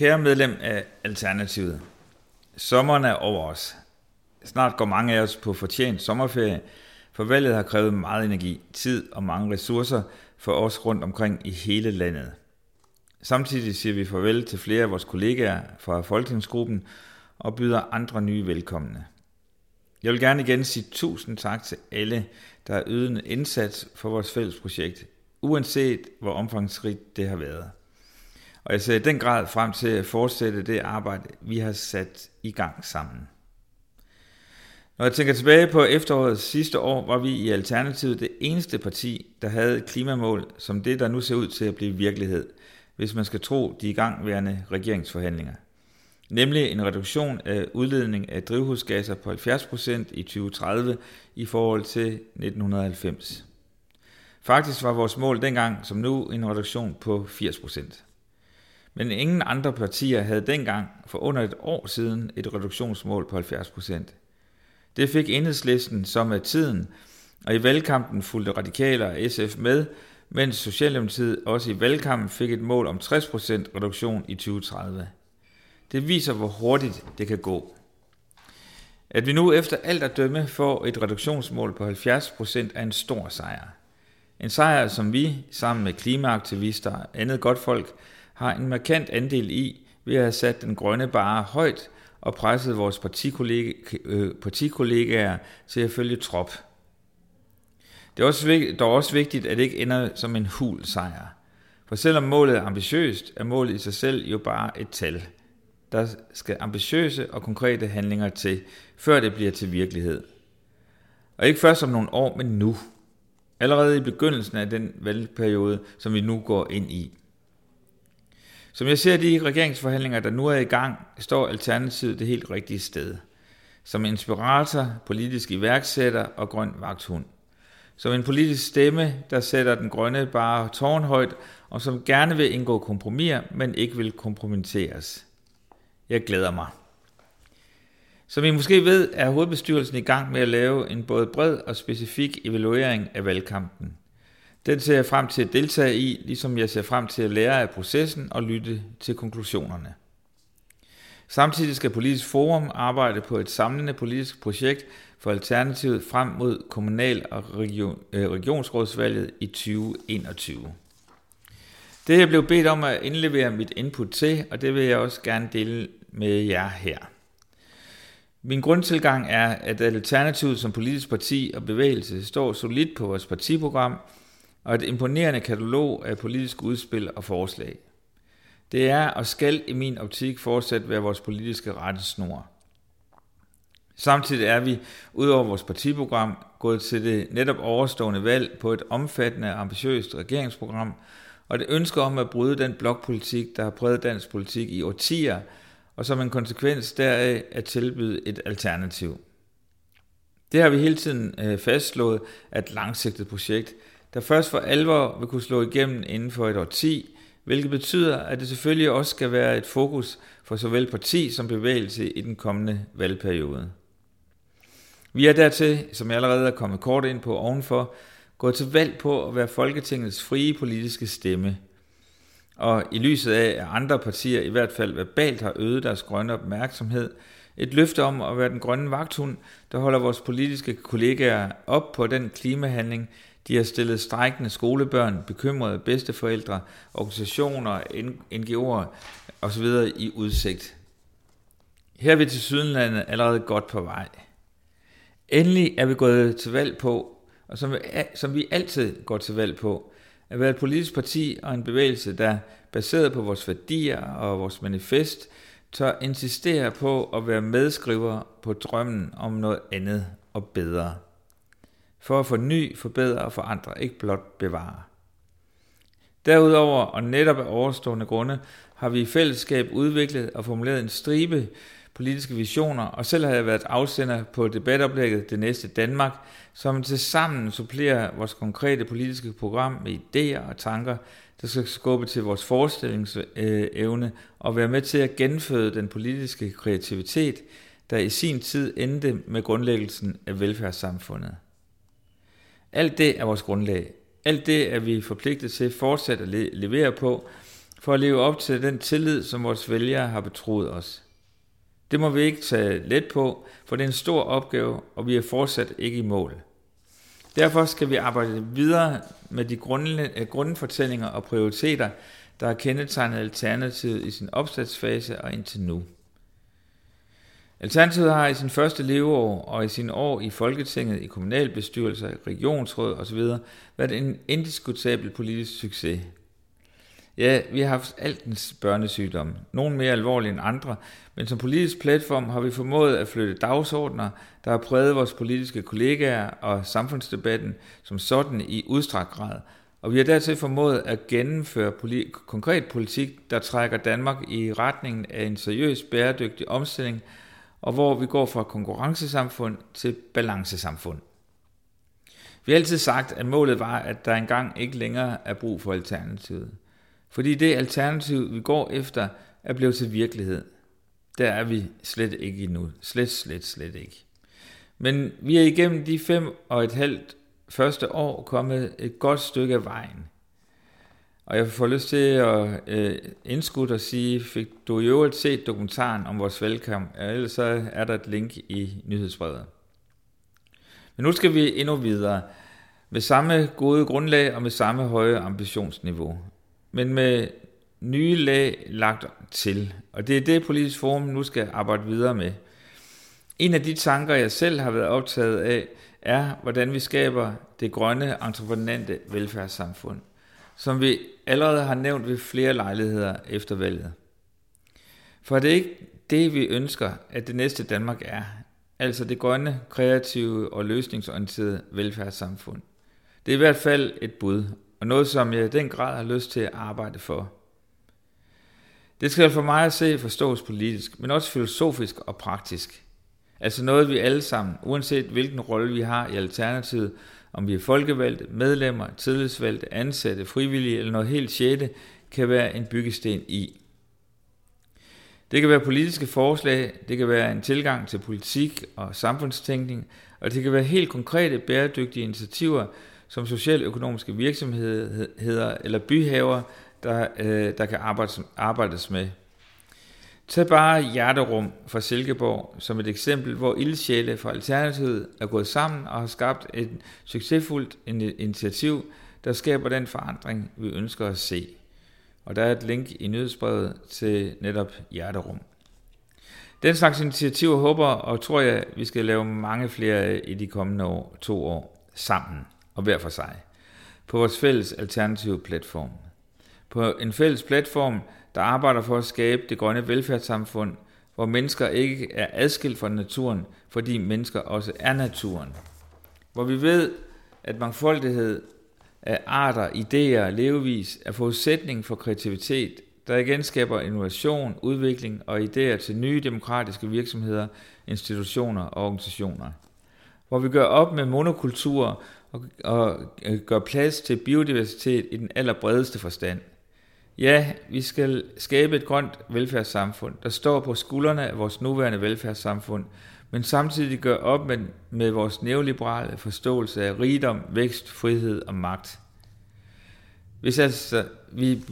Kære medlem af Alternativet, sommeren er over os. Snart går mange af os på fortjent sommerferie, for valget har krævet meget energi, tid og mange ressourcer for os rundt omkring i hele landet. Samtidig siger vi farvel til flere af vores kollegaer fra Folketingsgruppen og byder andre nye velkomne. Jeg vil gerne igen sige tusind tak til alle, der har ydet en indsats for vores fælles projekt, uanset hvor omfangsrigt det har været. Og jeg ser i den grad frem til at fortsætte det arbejde, vi har sat i gang sammen. Når jeg tænker tilbage på efteråret sidste år, var vi i Alternativet det eneste parti, der havde et klimamål som det, der nu ser ud til at blive virkelighed, hvis man skal tro de igangværende regeringsforhandlinger. Nemlig en reduktion af udledning af drivhusgasser på 70% i 2030 i forhold til 1990. Faktisk var vores mål dengang som nu en reduktion på 80%. Men ingen andre partier havde dengang for under et år siden et reduktionsmål på 70%. Det fik enhedslisten som med tiden, og i valgkampen fulgte radikaler og SF med, mens Socialdemokratiet også i valgkampen fik et mål om 60% reduktion i 2030. Det viser, hvor hurtigt det kan gå. At vi nu efter alt at dømme får et reduktionsmål på 70% er en stor sejr. En sejr, som vi, sammen med klimaaktivister og andet godt folk, har en markant andel i ved at have sat den grønne bare højt og presset vores partikollega, øh, partikollegaer til at følge trop. Det er også, dog også vigtigt, at det ikke ender som en hul sejr. For selvom målet er ambitiøst, er målet i sig selv jo bare et tal. Der skal ambitiøse og konkrete handlinger til, før det bliver til virkelighed. Og ikke først om nogle år, men nu. Allerede i begyndelsen af den valgperiode, som vi nu går ind i. Som jeg ser de regeringsforhandlinger, der nu er i gang, står Alternativet det helt rigtige sted. Som inspirator, politisk iværksætter og grøn vagthund. Som en politisk stemme, der sætter den grønne bare tårnhøjt, og som gerne vil indgå kompromis, men ikke vil kompromitteres. Jeg glæder mig. Som I måske ved, er hovedbestyrelsen i gang med at lave en både bred og specifik evaluering af valgkampen. Den ser jeg frem til at deltage i, ligesom jeg ser frem til at lære af processen og lytte til konklusionerne. Samtidig skal Politisk Forum arbejde på et samlende politisk projekt for Alternativet frem mod kommunal- og region, øh, regionsrådsvalget i 2021. Det er jeg blev bedt om at indlevere mit input til, og det vil jeg også gerne dele med jer her. Min grundtilgang er, at Alternativet som politisk parti og bevægelse står solidt på vores partiprogram og et imponerende katalog af politiske udspil og forslag. Det er og skal i min optik fortsat være vores politiske rettesnor. Samtidig er vi, udover vores partiprogram, gået til det netop overstående valg på et omfattende og ambitiøst regeringsprogram, og det ønsker om at bryde den blokpolitik, der har præget dansk politik i årtier, og som en konsekvens deraf at tilbyde et alternativ. Det har vi hele tiden øh, fastslået at et langsigtet projekt, der først for alvor vil kunne slå igennem inden for et årti, hvilket betyder, at det selvfølgelig også skal være et fokus for såvel parti som bevægelse i den kommende valgperiode. Vi er dertil, som jeg allerede er kommet kort ind på ovenfor, gået til valg på at være Folketingets frie politiske stemme. Og i lyset af, at andre partier i hvert fald verbalt har øget deres grønne opmærksomhed, et løfte om at være den grønne vagthund, der holder vores politiske kollegaer op på den klimahandling, de har stillet strækkende skolebørn, bekymrede bedsteforældre, organisationer, NGO'er osv. i udsigt. Her er vi til Sydenlandet allerede godt på vej. Endelig er vi gået til valg på, og som vi, som vi altid går til valg på, at være et politisk parti og en bevægelse, der baseret på vores værdier og vores manifest, tør insistere på at være medskriver på drømmen om noget andet og bedre for at forny, forbedre og forandre, ikke blot bevare. Derudover, og netop af overstående grunde, har vi i fællesskab udviklet og formuleret en stribe politiske visioner, og selv har jeg været afsender på debatoplægget Det Næste Danmark, som til sammen supplerer vores konkrete politiske program med idéer og tanker, der skal skubbe til vores forestillingsevne og være med til at genføde den politiske kreativitet, der i sin tid endte med grundlæggelsen af velfærdssamfundet. Alt det er vores grundlag. Alt det er vi forpligtet til fortsat at levere på, for at leve op til den tillid, som vores vælgere har betroet os. Det må vi ikke tage let på, for det er en stor opgave, og vi er fortsat ikke i mål. Derfor skal vi arbejde videre med de øh, grundfortællinger og prioriteter, der har kendetegnet Alternativet i sin opstartsfase og indtil nu. Alternativet har i sin første leveår og i sine år i Folketinget, i kommunalbestyrelser, regionsråd osv. været en indiskutabel politisk succes. Ja, vi har haft altens børnesygdomme, nogle mere alvorlige end andre, men som politisk platform har vi formået at flytte dagsordner, der har præget vores politiske kollegaer og samfundsdebatten som sådan i udstrakt grad. Og vi har dertil formået at gennemføre poli- konkret politik, der trækker Danmark i retningen af en seriøs bæredygtig omstilling, og hvor vi går fra konkurrencesamfund til balancesamfund. Vi har altid sagt, at målet var, at der engang ikke længere er brug for alternativet. Fordi det alternativ, vi går efter, er blevet til virkelighed. Der er vi slet ikke endnu. Slet, slet, slet ikke. Men vi er igennem de fem og et halvt første år kommet et godt stykke af vejen. Og jeg får lyst til at øh, indskudt og sige, fik du i øvrigt set dokumentaren om vores velkamp? Ellers så er der et link i nyhedsbrevet. Men nu skal vi endnu videre. Med samme gode grundlag og med samme høje ambitionsniveau men med nye lag lagt til. Og det er det, Politisk Forum nu skal arbejde videre med. En af de tanker, jeg selv har været optaget af, er, hvordan vi skaber det grønne, entreprenante velfærdssamfund, som vi allerede har nævnt ved flere lejligheder efter valget. For det er ikke det, vi ønsker, at det næste Danmark er, altså det grønne, kreative og løsningsorienterede velfærdssamfund. Det er i hvert fald et bud, og noget, som jeg i den grad har lyst til at arbejde for. Det skal for mig at se forstås politisk, men også filosofisk og praktisk. Altså noget, vi alle sammen, uanset hvilken rolle vi har i Alternativet, om vi er folkevalgte, medlemmer, tillidsvalgte, ansatte, frivillige eller noget helt sjette, kan være en byggesten i. Det kan være politiske forslag, det kan være en tilgang til politik og samfundstænkning, og det kan være helt konkrete bæredygtige initiativer, som socialøkonomiske virksomheder eller byhaver, der, øh, der kan arbejdes, arbejdes med. Tag bare Hjerterum fra Silkeborg som et eksempel, hvor ildsjæle fra Alternativet er gået sammen og har skabt et succesfuldt initiativ, der skaber den forandring, vi ønsker at se. Og der er et link i nyhedsbrevet til netop Hjerterum. Den slags initiativer håber og tror jeg, vi skal lave mange flere i de kommende år, to år sammen og hver for sig, på vores fælles alternative platform. På en fælles platform, der arbejder for at skabe det grønne velfærdssamfund, hvor mennesker ikke er adskilt fra naturen, fordi mennesker også er naturen. Hvor vi ved, at mangfoldighed af arter, idéer og levevis er forudsætning for kreativitet, der igen skaber innovation, udvikling og idéer til nye demokratiske virksomheder, institutioner og organisationer. Hvor vi gør op med monokultur og, og øh, gør plads til biodiversitet i den allerbredeste forstand. Ja, vi skal skabe et grønt velfærdssamfund, der står på skuldrene af vores nuværende velfærdssamfund, men samtidig gør op med, med vores neoliberale forståelse af rigdom, vækst, frihed og magt. Hvis altså vi,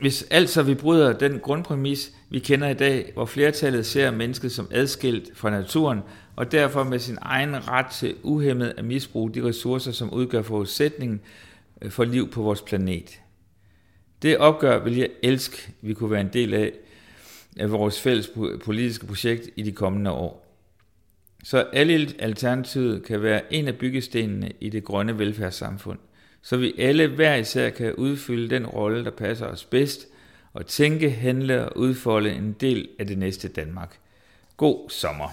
hvis altså vi bryder den grundpræmis, vi kender i dag, hvor flertallet ser mennesket som adskilt fra naturen, og derfor med sin egen ret til uhemmet at misbruge de ressourcer, som udgør forudsætningen øh, for liv på vores planet. Det opgør vil jeg elske, vi kunne være en del af, af vores fælles politiske projekt i de kommende år. Så alle alternativet kan være en af byggestenene i det grønne velfærdssamfund, så vi alle hver især kan udfylde den rolle, der passer os bedst, og tænke, handle og udfolde en del af det næste Danmark. God sommer!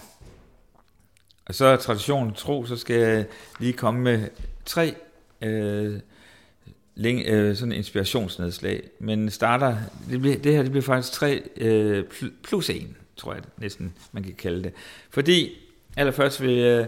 Og så er traditionen tro, så skal jeg lige komme med tre øh, længe, øh, sådan inspirationsnedslag. Men starter, det, bliver, det her det bliver faktisk tre øh, plus en, tror jeg næsten, man kan kalde det. Fordi allerførst vil jeg øh,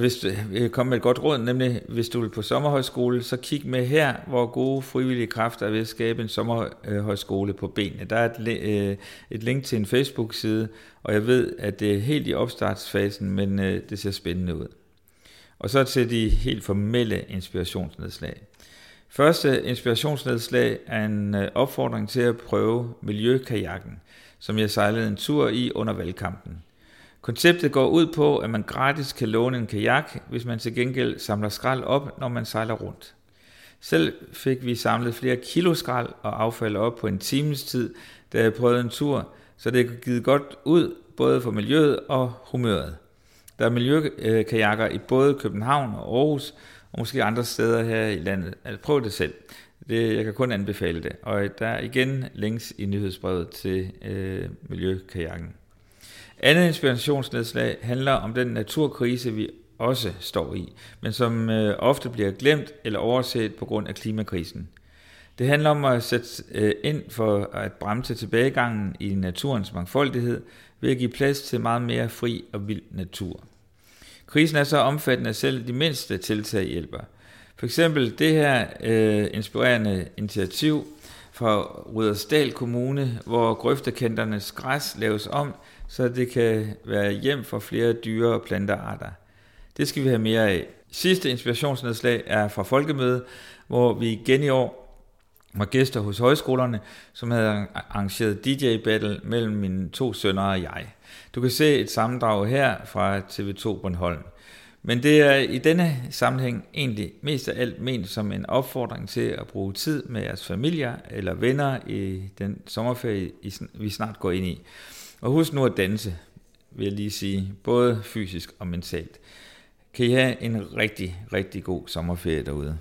hvis øh, du komme med et godt råd, nemlig hvis du vil på sommerhøjskole, så kig med her, hvor gode frivillige kræfter er ved at skabe en sommerhøjskole på benene. Der er et, øh, et link til en Facebook-side, og jeg ved, at det er helt i opstartsfasen, men øh, det ser spændende ud. Og så til de helt formelle inspirationsnedslag. Første inspirationsnedslag er en øh, opfordring til at prøve miljøkajakken, som jeg sejlede en tur i under valgkampen. Konceptet går ud på, at man gratis kan låne en kajak, hvis man til gengæld samler skrald op, når man sejler rundt. Selv fik vi samlet flere kilo skrald og affald op på en times tid, da jeg prøvede en tur, så det er givet godt ud, både for miljøet og humøret. Der er miljøkajakker i både København og Aarhus, og måske andre steder her i landet. Altså, prøv det selv. Det, jeg kan kun anbefale det. Og der er igen links i nyhedsbrevet til øh, miljøkajakken. Andet inspirationsnedslag handler om den naturkrise, vi også står i, men som øh, ofte bliver glemt eller overset på grund af klimakrisen. Det handler om at sætte øh, ind for at bremse tilbagegangen i naturens mangfoldighed ved at give plads til meget mere fri og vild natur. Krisen er så omfattende, at selv de mindste tiltag hjælper. For eksempel det her øh, inspirerende initiativ fra Rudersdal Kommune, hvor grøftekanternes græs laves om, så det kan være hjem for flere dyre- og plantearter. Det skal vi have mere af. Sidste inspirationsnedslag er fra Folkemødet, hvor vi igen i år var gæster hos højskolerne, som havde arrangeret DJ-battle mellem mine to sønner og jeg. Du kan se et sammendrag her fra TV2 Bornholm. Men det er i denne sammenhæng egentlig mest af alt ment som en opfordring til at bruge tid med jeres familier eller venner i den sommerferie, vi snart går ind i. Og husk nu at danse, vil jeg lige sige, både fysisk og mentalt. Kan I have en rigtig, rigtig god sommerferie derude.